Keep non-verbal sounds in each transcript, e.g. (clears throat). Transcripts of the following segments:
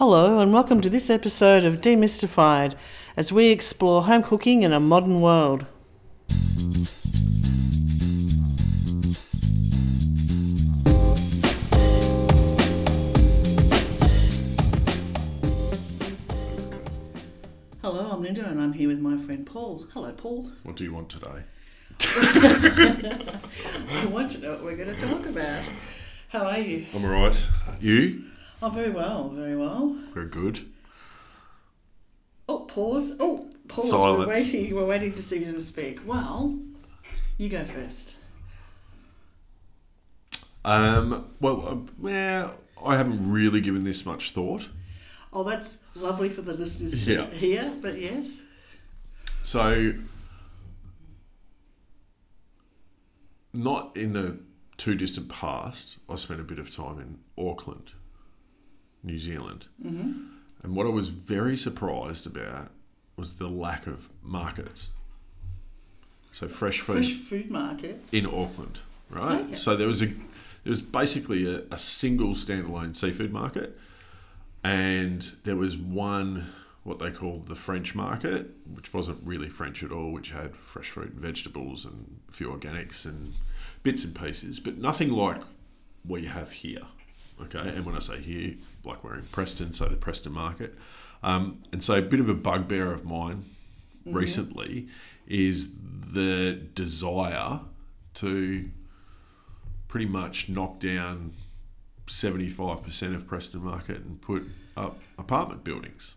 Hello, and welcome to this episode of Demystified as we explore home cooking in a modern world. Hello, I'm Linda, and I'm here with my friend Paul. Hello, Paul. What do you want today? (laughs) I want to know what we're going to talk about. How are you? I'm alright. You? Oh, very well, very well. We're good. Oh, pause. Oh, pause. Silence. We're waiting. We're waiting to see you to speak. Well, you go first. Um, well, um, yeah, I haven't really given this much thought. Oh, that's lovely for the listeners to Yeah. hear. But yes, So, not in the too distant past, I spent a bit of time in Auckland, New Zealand. Mm-hmm. And what I was very surprised about was the lack of markets. So, fresh food. fresh food markets. in Auckland, right? Okay. So there was a there was basically a, a single standalone seafood market, and there was one what they called the French market, which wasn't really French at all, which had fresh fruit and vegetables and a few organics and bits and pieces, but nothing like we have here. Okay, and when I say here, like we're in Preston, so the Preston market, um, and so a bit of a bugbear of mine recently is the desire to pretty much knock down 75% of Preston Market and put up apartment buildings.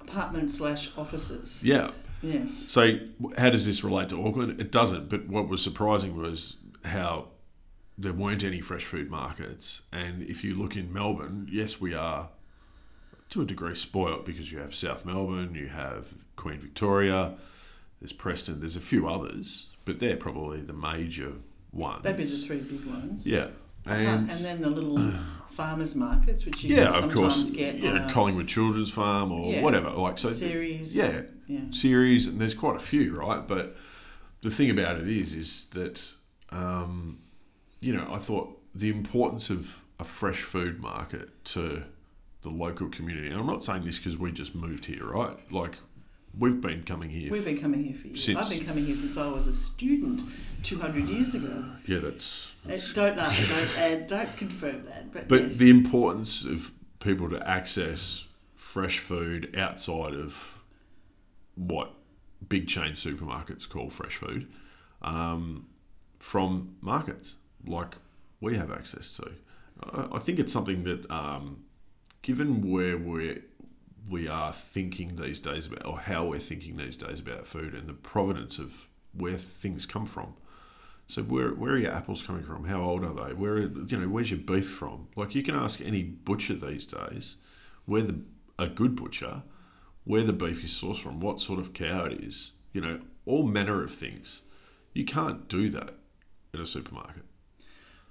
Apartment slash offices. Yeah. Yes. So, how does this relate to Auckland? It doesn't, but what was surprising was how there weren't any fresh food markets. And if you look in Melbourne, yes, we are to a degree spoilt because you have South Melbourne, you have Queen Victoria, there's Preston, there's a few others, but they're probably the major ones. They'd be the three big ones. Yeah. And, And, then the little (clears throat) farmers markets, which you yeah, can of sometimes course, get on know, Collingwood Children's Farm or Yeah. whatever. Like so, CERES. yeah, Yeah. CERES, and there's quite a few, right? But the thing about it is, is that um, you know, I thought the importance of a fresh food market to the local community. And I'm not saying this because we just moved here, right? Like we've been coming here. We've been coming here for years. Since- I've been coming here since I was a student 200 years ago. (sighs) yeah, that's. Uh, that's don't know, (laughs) don't add, don't confirm that. But, But yes. the importance of people to access fresh food outside of what big chain supermarkets call fresh food um, from markets like we have access to. I, think it's something that, um, given where we're we are thinking these days about, or how we're thinking these days about food and the provenance of where things come from. So where where are your apples coming from? How old are they? Where you know where's your beef from? Like you can ask any butcher these days, where the a good butcher, where the beef is sourced from, what sort of cow it is. You know all manner of things. You can't do that in a supermarket.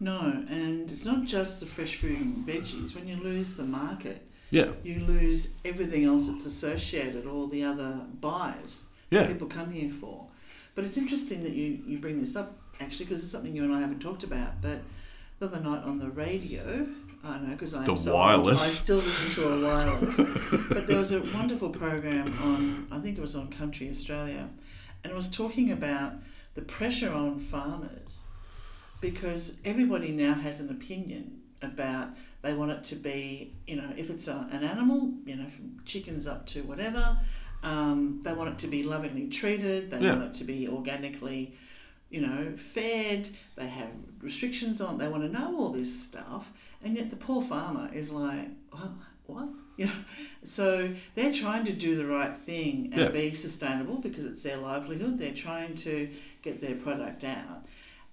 No, and it's not just the fresh fruit and veggies. When you lose the market, Yeah, you lose everything else that's associated, all the other buys yeah, people come here for. But it's interesting that you, you bring this up, actually, because it's something you and I haven't talked about. But the other night on the radio, I know because I'm The so old. I still listen to a wireless. but there was a wonderful program on, I think it was on Country Australia, and it was talking about the pressure on farmers because everybody now has an opinion about they want it to be, you know, if it's a, an animal, you know, from chickens up to whatever, um, they want it to be lovingly treated, they Yeah. want it to be organically, you know, fed, they have restrictions on, they want to know all this stuff, and yet the poor farmer is like, well, what? (laughs) You know, so they're trying to do the right thing and Yeah. be sustainable because it's their livelihood. They're trying to get their product out,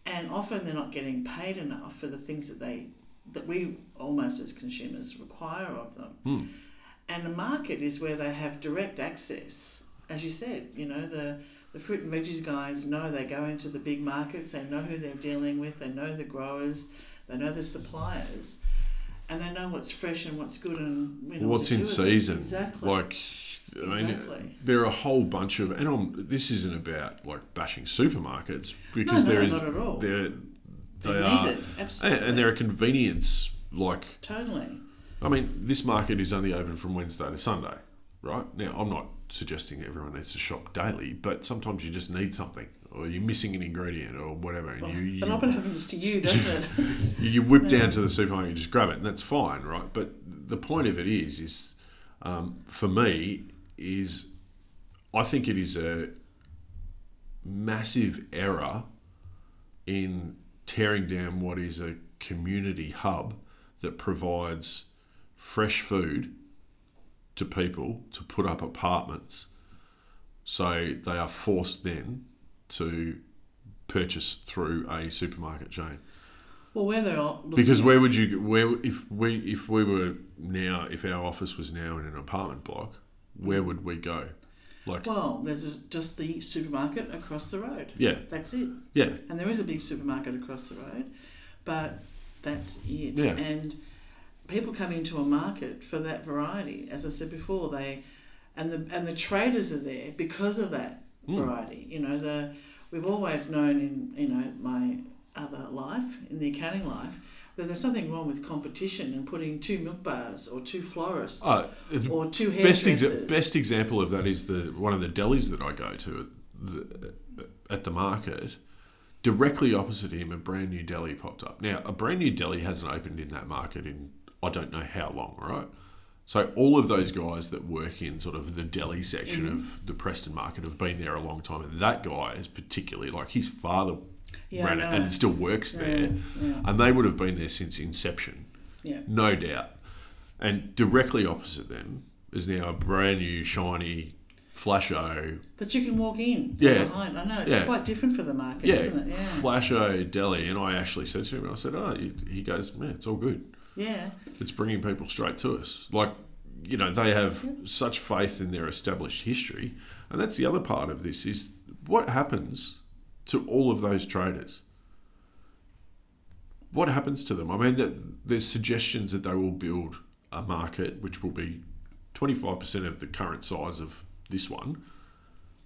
and often they're not getting paid enough for the things that they that we almost as consumers require of them. Hmm. And the market is where they have direct access, as you said. You know the the fruit and veggies guys know they go into the big markets. They know who they're dealing with. They know the growers. They know the suppliers. And they know what's fresh and what's good and you know, what's in do with it. season? Exactly. Like, I mean, Exactly. there are a whole bunch of, and I'm, this isn't about like bashing supermarkets because no, there is not at all. they're they They're are needed, absolutely. and, they're a convenience like totally. I mean, this market is only open from Wednesday to Sunday, right? Now, I'm not suggesting everyone needs to shop daily, but sometimes you just need something, or you're missing an ingredient, or whatever, and you, you But often happens to you, (laughs) doesn't it? you whip down to the supermarket, you just grab it, and that's fine, right? But the point of it is, is um, for me, is I think it is a massive error in tearing down what is a community hub that provides fresh food to people to put up apartments. So they are forced then to purchase through a supermarket chain. well, where they're all looking Because where would you where if we if we were now if our office was now in an apartment block, where would we go? Like Well, there's just the supermarket across the road. yeah, That's it. yeah, And there is a big supermarket across the road, but that's it. Yeah. And people come into a market for that variety. As I said before, they and the and the traders are there because of that Mm. variety. You know, the we've always known in you know my other life in the accounting life that there's something wrong with competition and putting two milk bars or two florists Oh, or two best hairdressers. exa- best example of that is the one of the delis that I go to at the, at the market. Directly opposite him, a brand new deli popped up. Now, a brand new deli hasn't opened in that market in I don't know how long, right? So all of those guys that work in sort of the deli section mm-hmm. of the Preston market have been there a long time, and that guy is particularly like his father Yeah, ran it and still works there, Yeah, yeah. and they would have been there since inception yeah. no doubt. And directly opposite them is now a brand new shiny Flasho, That you can walk in Yeah. behind. I know it's Yeah. quite different for the market, yeah, isn't it? Yeah. Flasho deli. And I actually said to him, I said, oh, he- he goes, man, it's all good. yeah. It's bringing people straight to us. Like, you know, they have such faith in their established history. And that's the other part of this is what happens to all of those traders? What happens to them? I mean, there's suggestions that they will build a market which will be 25% of the current size of this one,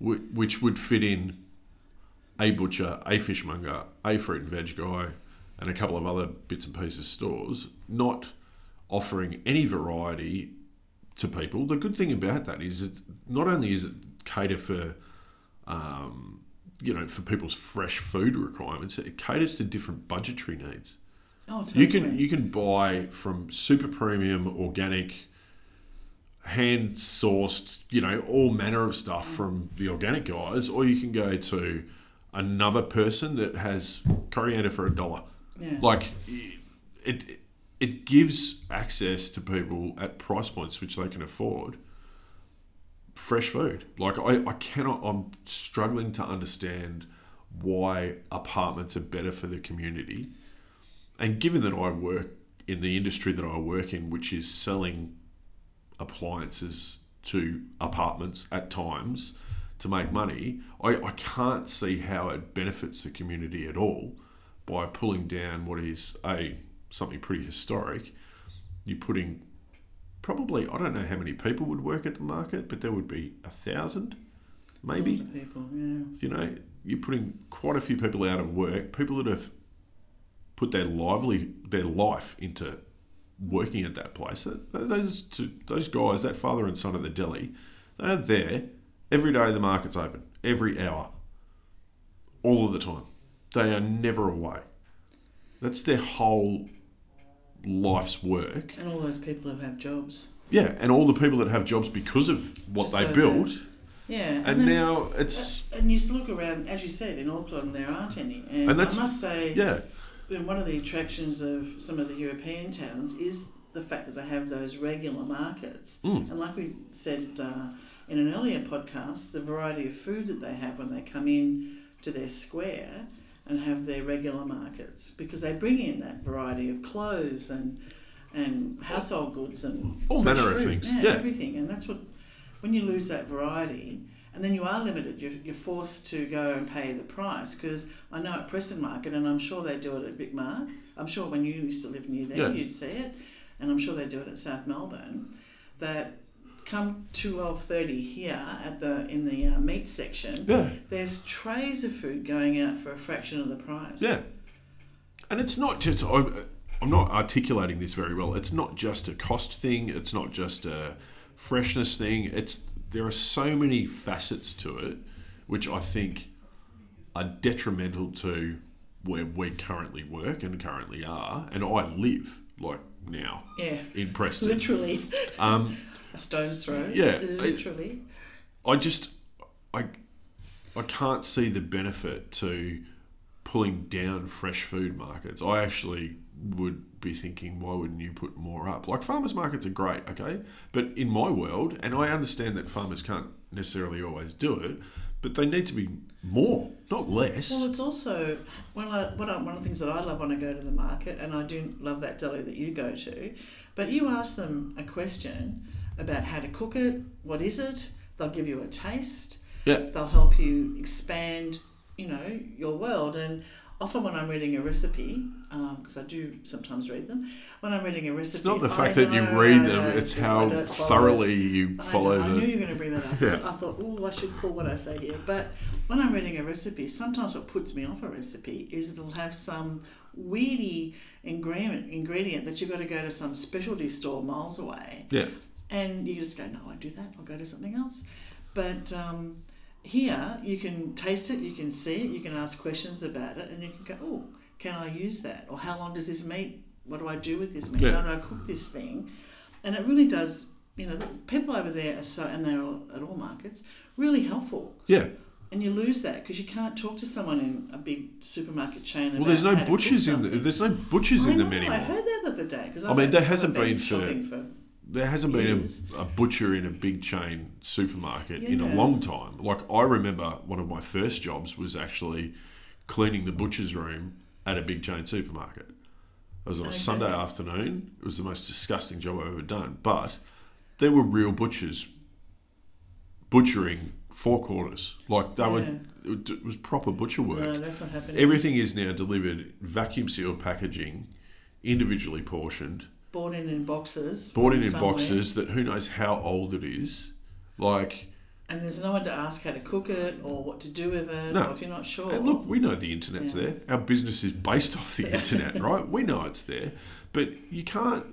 which would fit in a butcher, a fishmonger, a fruit and veg guy, and a couple of other bits and pieces stores, not offering any variety to people. The good thing about that is that not only is it cater for, um, you know, for people's fresh food requirements, it caters to different budgetary needs. Oh, totally. You can you can buy from super premium organic hand sourced, you know, all manner of stuff mm. from the organic guys, or you can go to another person that has coriander for a dollar. yeah. Like it it gives access to people at price points which they can afford fresh food. Like I, I cannot I'm struggling to understand why apartments are better for the community. And given that I work in the industry that I work in, which is selling appliances to apartments at times to make money, I, I can't see how it benefits the community at all by pulling down what is a something pretty historic. You're putting probably I don't know how many people would work at the market, but there would be a thousand, maybe people. Yeah. you know, you're putting quite a few people out of work, people that have put their lively their life into working at that place. Those two, those guys, that father and son at the deli, they are there every day. The market's open every hour, all of the time. They are never away. That's their whole life's work. And all those people who have jobs. Yeah, and all the people that have jobs because of what Just they so built. Yeah. And, that's- now it's And you look around, as you said, in Auckland, there aren't any. And, And that's- I must say, yeah, and one of the attractions of some of the European towns is the fact that they have those regular markets. Mm. And like we said uh, in an earlier podcast, the variety of food that they have when they come in to their square and have their regular markets because they bring in that variety of clothes and and household goods and All manner of things, Yeah, yeah. everything. And that's what when you lose that variety. And then you are limited. You're, you're forced to go and pay the price because I know at Preston Market, and I'm sure they do it at Big Mark. I'm sure when you used to live near there, Yeah. you'd see it, and I'm sure they do it at South Melbourne. That come twelve thirty here at the in the uh, meat section, yeah. there's trays of food going out for a fraction of the price. Yeah. And it's not just, I, I'm not articulating this very well. It's not just a cost thing. It's not just a freshness thing. It's there are so many facets to it, which I think are detrimental to where we currently work and currently are, and I live like now Yeah. in Preston. Literally. Um, (laughs) A stone's throw. Yeah, Literally. I just I I can't see the benefit to pulling down fresh food markets. I actually would be thinking, why wouldn't you put more up? Like farmers markets are great, okay, but in my world, and I understand that farmers can't necessarily always do it, but they need to be more, not less. Well, it's also I, what I, one of the things that I love when I go to the market, and I do love that deli that you go to, but you ask them a question about how to cook it, what is it, they'll give you a taste, yeah, they'll help you expand, you know, your world. And often when I'm reading a recipe, um, because I do sometimes read them, when I'm reading a recipe, it's not the I fact that you read them; know, it's how don't follow- thoroughly you I follow know, I knew you were going to bring that up. Yeah. So I thought, oh, I should pull what I say here. But when I'm reading a recipe, sometimes what puts me off a recipe is it'll have some weedy ingredient ingredient that you've got to go to some specialty store miles away, Yeah, and you just go, no, I won't do that. I'll go to something else. But um, here, you can taste it, you can see it, you can ask questions about it, and you can go, oh, can I use that? Or how long does this meat? What do I do with this meat? Yeah. How do I cook this thing? And it really does. You know, the people over there are so, and they're all, at all markets, really helpful. yeah. And you lose that because you can't talk to someone in a big supermarket chain. Well, there's no butchers in. something. There's no butchers I in them anymore. I heard that the other day because I mean, there hasn't been for- shopping for There hasn't been a, a butcher in a big chain supermarket in a long time. Like I remember, one of my first jobs was actually cleaning the butcher's room at a big chain supermarket. It was on a Okay. Sunday afternoon. It was the most disgusting job I've ever done. But there were real butchers butchering four quarters. Like they were, Yeah. it, it was proper butcher work. No, that's not happening. Everything is now delivered vacuum sealed packaging, individually portioned bought in in boxes. bought in in somewhere, boxes that who knows how old it is. Like, and there's no one to ask how to cook it or what to do with it, No. or if you're not sure. and look, we know the internet's Yeah. there. Our business is based off the (laughs) internet, right? We know it's there, but you can't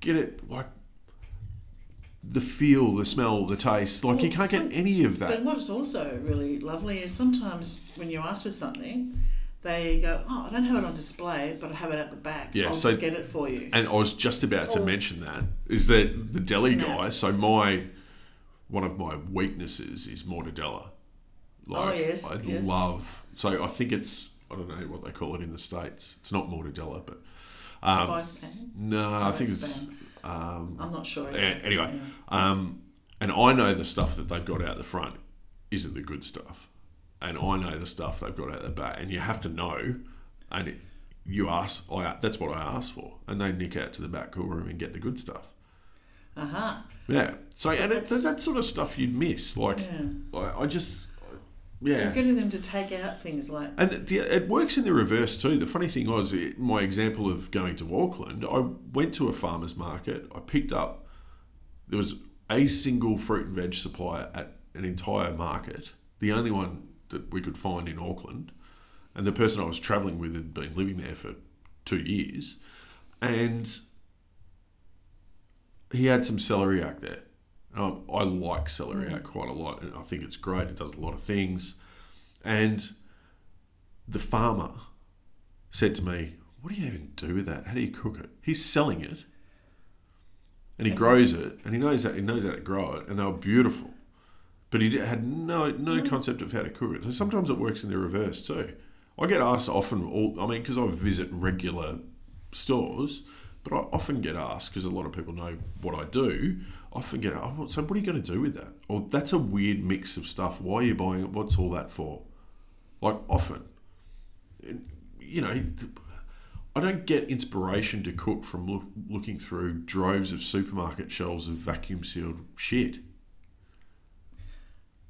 get it like the feel, the smell, the taste. Like you can't some- get any of that. But what's also really lovely is sometimes when you ask for something, they go, "Oh, I don't have it on display, but I have it at the back. Yeah, I'll so- just get it for you." And I was just about to Oh. mention that is that the deli Snap. guy. So my one of my weaknesses is mortadella. Oh, yes, I yes. love. So I think it's I don't know what they call it in the states. It's not mortadella, but um, Spice tang. no, I think it's um, I'm not sure. yeah, either. anyway. Yeah. um, and I know the stuff that they've got out the front isn't the good stuff, and I know the stuff they've got out the back, and you have to know, and it, you ask. I that's what I asked for, and they nick out to the back cool room and get the good stuff. Aha. Yeah. So and it, that sort of stuff you'd miss. Like Yeah. I, I just You're yeah. getting them to take out things like And it, it works in the reverse too. The funny thing was, it, my example of going to Auckland, I went to a farmer's market. I picked up, there was a single fruit and veg supplier at an entire market, the only one that we could find in Auckland. And the person I was travelling with had been living there for two years. And he had some celeriac there. Um, I like celeriac quite a lot, and I think it's great. It does a lot of things. And the farmer said to me, What do you even do with that? How do you cook it? He's selling it and he grows it and he knows that he knows how to grow it and they were beautiful. But he had no no mm. concept of how to cook it. So sometimes it works in the reverse too. I get asked often, all I mean, because I visit regular stores, but I often get asked because a lot of people know what I do. I often get, oh, so what are you going to do with that? Or that's a weird mix of stuff. Why are you buying it? What's all that for? Like often, you know, I don't get inspiration to cook from look, looking through droves of supermarket shelves of vacuum sealed shit.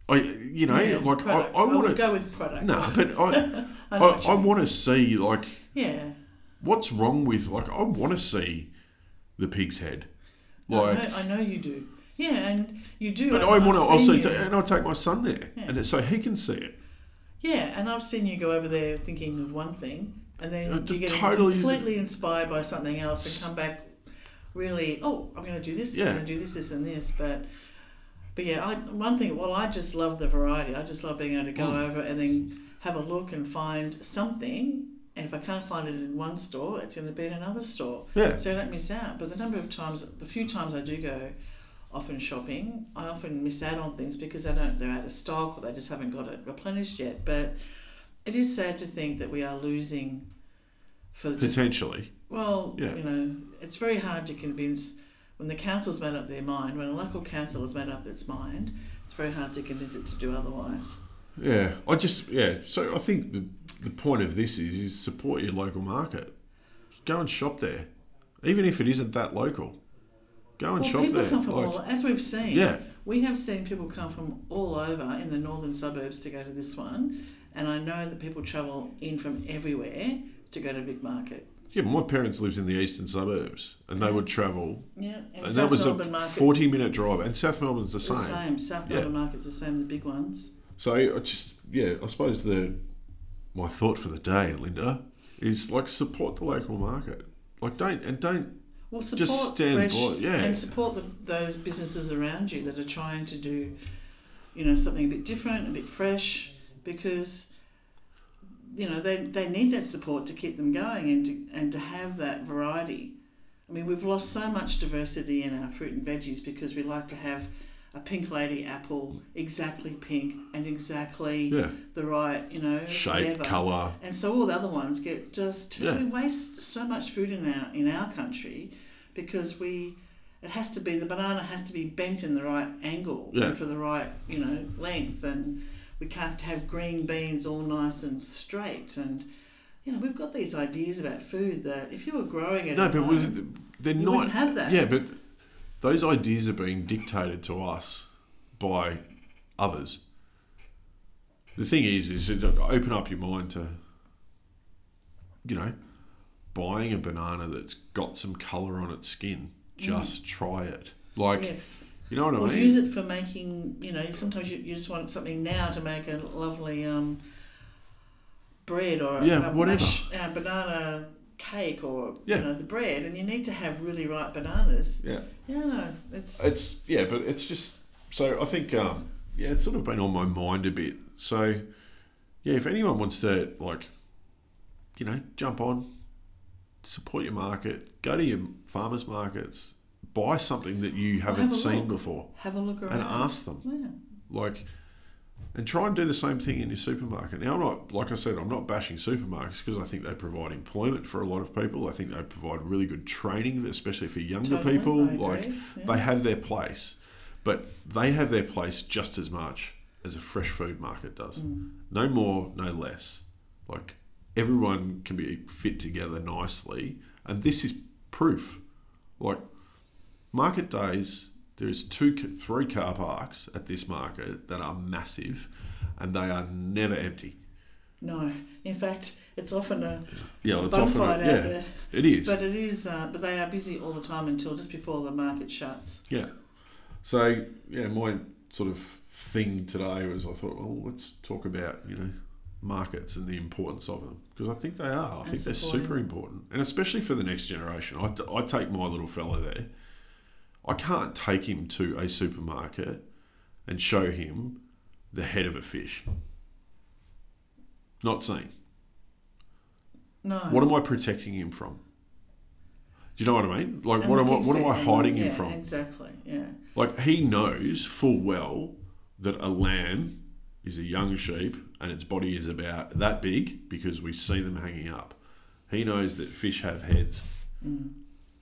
I, you know, yeah, like I. I want to. go with product. No, but I, I (laughs) I, know what you I want to see like Yeah. what's wrong with like I want to see the pig's head, like. I, know, I know you do. Yeah, and you do. But I want to also, ta- and I'll take my son there, Yeah. and so he can see it. Yeah, and I've seen you go over there thinking of one thing, and then Uh, you get totally- completely inspired by something else and come back really. Oh, I'm going to do this. Yeah. I'm going to do this, this, and this. But but yeah, I, one thing. Well, I just love the variety. I just love being able to go Mm. over and then have a look and find something. And if I can't find it in one store, it's going to be in another store. Yeah. So I don't miss out. But the number of times, the few times I do go, often shopping, I often miss out on things because they don't they're out of stock or they just haven't got it replenished yet. But it is sad to think that we are losing for just, Potentially. well, Yeah. you know, it's very hard to convince when the council's made up their mind, when a local council has made up its mind, it's very hard to convince it to do otherwise. Yeah, I just yeah. So I think the the point of this is is support your local market. Just go and shop there, even if it isn't that local. Go and well, shop people there. come from Like, all, as we've seen. yeah, We have seen people come from all over in the northern suburbs to go to this one, and I know that people travel in from everywhere to go to Vic Market. Yeah. My parents lived in the eastern suburbs, and they would travel, Yeah, and, and South that was Melbourne a markets forty minute drive. And South Melbourne's the the same. same. South Yeah. Melbourne markets the same, the big ones. So I just yeah, I suppose the my thought for the day, Linda, is like support the local market. Like don't and don't Well, support Just stand fresh by- yeah. and support the, those businesses around you that are trying to do, you know, something a bit different, a bit fresh, because, you know, they, they need that support to keep them going and to, and to have that variety. I mean, we've lost so much diversity in our fruit and veggies because we like to have a pink lady apple, exactly pink and exactly yeah the right, you know, shape, colour. And so all the other ones get just Yeah. we waste so much food in our in our country because we it has to be the banana has to be bent in the right angle Yeah. and for the right you know length and we can't have green beans all nice and straight and you know we've got these ideas about food that if you were growing it No, but home, they're you not. wouldn't have that. Yeah, but those ideas are being dictated to us by others. The thing is, is open up your mind to, you know, buying a banana that's got some colour on its skin. Just try it. Like, Mm. yes you know what I or mean? use it for making you know sometimes you, you just want something now to make a lovely um, bread or Yeah, a whatever. mash, uh, banana cake or Yeah. you know the bread and you need to have really ripe bananas yeah. yeah it's It's yeah, but it's just so I think um, yeah, it's sort of been on my mind a bit. So yeah, if anyone wants to like, you know, jump on, support your market, go to your farmers markets, buy something that you have haven't a seen look. before, have a look around and ask them yeah. like. And try and do the same thing in your supermarket. Now, I'm not, like I said, I'm not bashing supermarkets because I think they provide employment for a lot of people. I think they provide really good training, especially for younger Totally, people. Like, they have their place, but they have their place just as much as a fresh food market does. Mm. No more, no less. Like everyone can be fit together nicely, and this is proof. Like market days, there's two, three car parks at this market that are massive, and they are never empty. no in fact it's often a Yeah, it's bun often out yeah, there it is. but it is uh, but they are busy all the time until just before the market shuts Yeah. So yeah, my sort of thing today was I thought, well, let's talk about you know markets and the importance of them because I think they are. I And think they're super important, and especially for the next generation. I, I take my little fella there. I can't take him to a supermarket and show him the head of a fish. Not seen. no What am I protecting him from? Do you know what I mean? Like, And what am I, what am I hiding yeah, him from? exactly yeah Like he knows full well that a lamb is a young sheep and its body is about that big because we see them hanging up. He knows that fish have heads mm.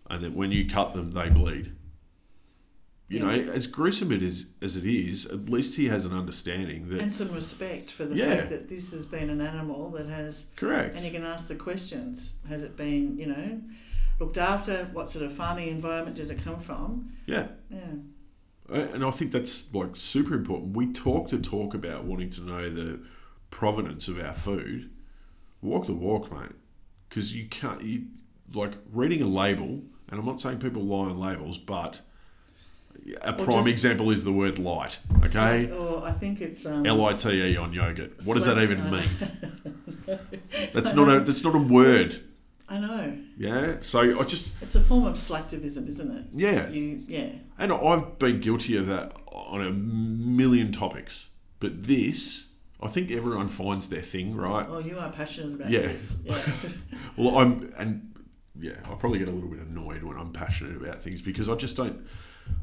and that when you cut them, they bleed. You Yeah. know, as gruesome it is as it is, at least he has an understanding that and some respect for the Yeah. fact that this has been an animal that has correct. And you can ask the questions. Has it been, you know, looked after? What sort of farming environment did it come from? Yeah. Yeah. And I think that's like super important. We talk the talk about wanting to know the provenance of our food. Walk the walk, mate. Because you can't, you like reading a label, and I'm not saying people lie on labels, but a prime just- example is the word light. Okay, or I think it's um, L I T E on yogurt. What does that even mean? That's not a that's not a word. I know. Yeah. So I just It's a form of selectivism, isn't it? yeah, You, yeah. and I've been guilty of that on a million topics. But this, I think everyone finds their thing, right? Oh, you are passionate about Yeah. this. Yeah. (laughs) Well, I'm, and yeah, I probably get a little bit annoyed when I'm passionate about things because I just don't.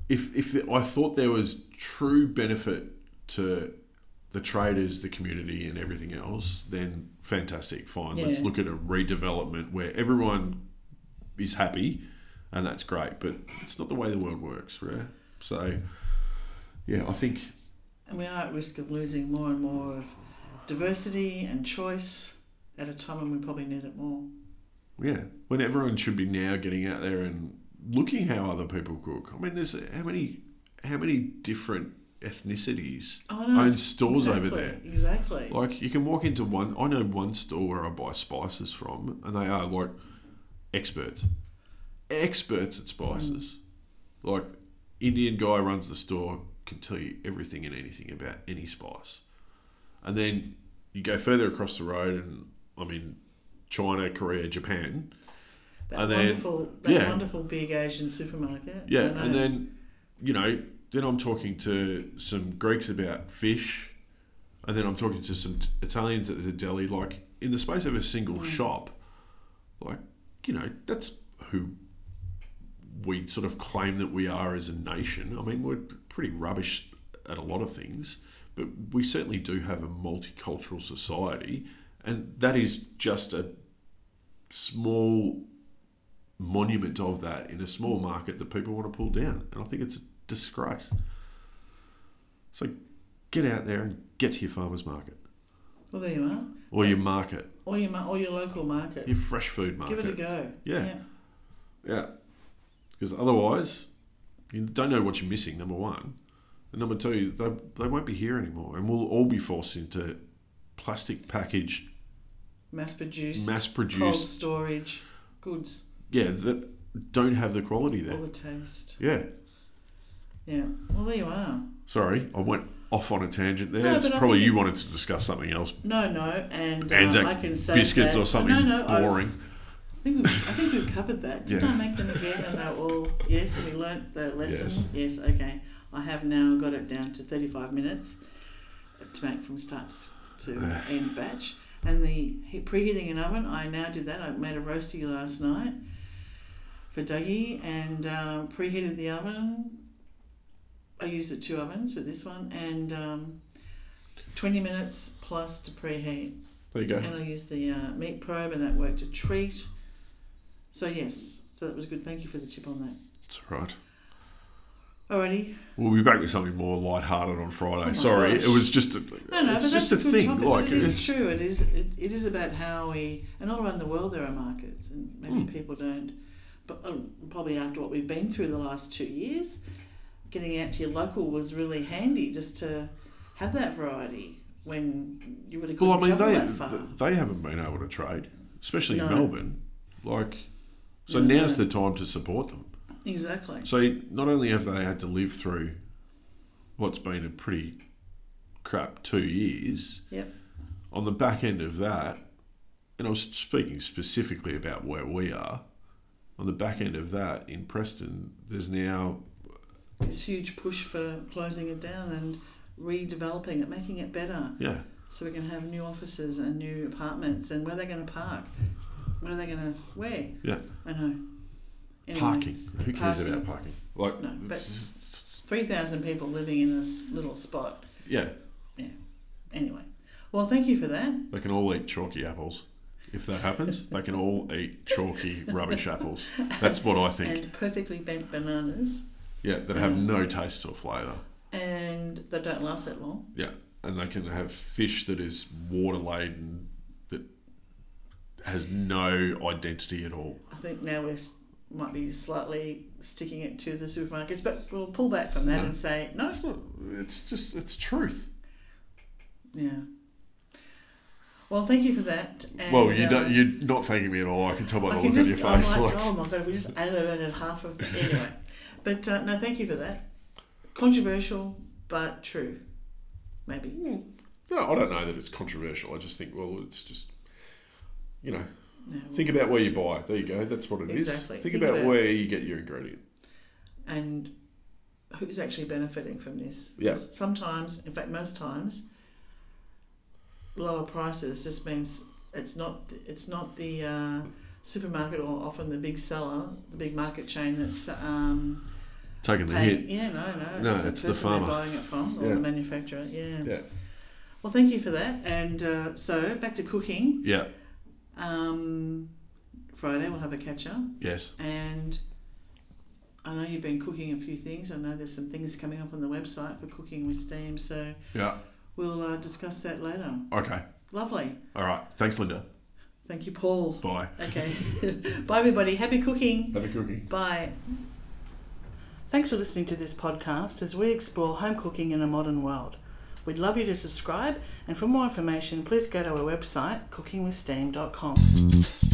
If if the, I thought there was true benefit to the traders, the community, and everything else, then fantastic, fine. Let's look at a redevelopment where everyone is happy, and that's great. But it's not the way the world works, right? So, yeah, I think and we are at risk of losing more and more of diversity and choice at a time when we probably need it more. Yeah, when everyone should be now getting out there and looking how other people cook. I mean, there's how many how many different ethnicities Oh, no, own stores over there. Exactly. Like you can walk into one. I know one store where I buy spices from, and they are like experts, experts at spices. Like Indian guy runs the store, can tell you everything and anything about any spice. And then you go further across the road, and I'm in China, Korea, Japan. That and then- wonderful, that yeah. wonderful big Asian supermarket. Yeah, and then you know, then I'm talking to some Greeks about fish, and then I'm talking to some t- Italians at the deli. Like in the space of a single Mm. shop, like you know, that's who we sort of claim that we are as a nation. I mean, we're pretty rubbish at a lot of things, but we certainly do have a multicultural society, and that is just a small monument of that in a small market that people want to pull down. And I think it's a disgrace. So get out there and get to your farmer's market well, there you are. or your market, Or your or your local market. your fresh food market. Give it a go. Yeah. Yeah. Because otherwise, you don't know what you're missing, number one. And number two, they, they won't be here anymore. And we'll all be forced into plastic packaged, Mass produced, mass cold produced, storage, goods, yeah, that don't have the quality there. all the taste. Yeah. Yeah. Well, there you are. Sorry, I went off on a tangent there. No, it's probably you wanted to discuss something else. No, no, and um, I can say biscuits that, or something No, no, boring. I think we've, I think we've covered that. Did Yeah. I make them again? And they're all yes. We learnt the lesson. Yes. Yes. Okay. I have now got it down to thirty-five minutes to make from start to (sighs) end batch. And the he- preheating an oven, I now did that. I made a roasty last night for Dougie and um, preheated the oven. I used the two ovens with this one and um, twenty minutes plus to preheat. There you go. And I used the uh, meat probe, and that worked a treat. So yes, so that was good. Thank you for the tip on that. It's all right. Alrighty. We'll be back with something more light-hearted on Friday. Oh Sorry, gosh. it was just a, No, no, it's just a good thing. Topic. Like it is it's, true. It is. It, it is about how we, and all around the world there are markets, and maybe Mm. people don't. Um, probably after what we've been through the last two years, getting out to your local was really handy just to have that variety when you really couldn't Well, I mean, they that far. they haven't been able to trade, especially No. in Melbourne. Like, so No, now's no. the time to support them. exactly. So not only have they had to live through what's been a pretty crap two years, Yep. on the back end of that, and I was speaking specifically about where we are. On the back end of that, in Preston, there's now This huge push for closing it down and redeveloping it, making it better. yeah so we can have new offices and new apartments and where they're going to park where are they going to where Yeah. i know Anyway, parking. Who cares Parking. about parking? Like, No, but- it's- 3000 people living in this little spot Yeah. yeah, anyway well thank you for that they can all eat chalky apples. If that happens, they can all eat chalky rubbish (laughs) apples. That's what I think. and perfectly bent bananas Yeah, that have no taste or flavour. and they don't last that long Yeah, and they can have fish that is water laden, that has no identity at all. i think now we might be slightly sticking it to the supermarkets but we'll pull back from that No. and say no It's not. It's just. It's truth. yeah well thank you for that and, well, you don't. You're not thanking me at all. I can tell by the look on your face. like, Like, oh my god, we just added half of anyway. But uh, no, thank you for that. Controversial, but true. Maybe. no, I don't know that it's controversial. I just think, well, it's just you know, Yeah, think about where you buy. There you go. That's what it is. Exactly. Think, Think about, about- where you get your ingredient. and who's actually benefiting from this. Yeah. Sometimes, in fact, most times, lower prices just means it's not it's not the uh, supermarket or often the big seller, the big market chain that's um, Taking the paying. hit. Yeah, no, no, No, the it's the farmer. buying it from or Yeah. the manufacturer. Yeah. Yeah. Well, thank you for that. And uh, so back to cooking. Yeah. Um, Friday we'll have a catch up. Yes. And I know you've been cooking a few things. I know there's some things coming up on the website for cooking with steam. So Yeah. We'll uh, discuss that later. Okay. Lovely. All right. Thanks, Linda. Thank you, Paul. Bye. Okay. (laughs) Bye, everybody. Happy cooking. Have a cookie. Bye. Thanks for listening to this podcast as we explore home cooking in a modern world. We'd love you to subscribe, and for more information, please go to our website, cookingwithsteam.com.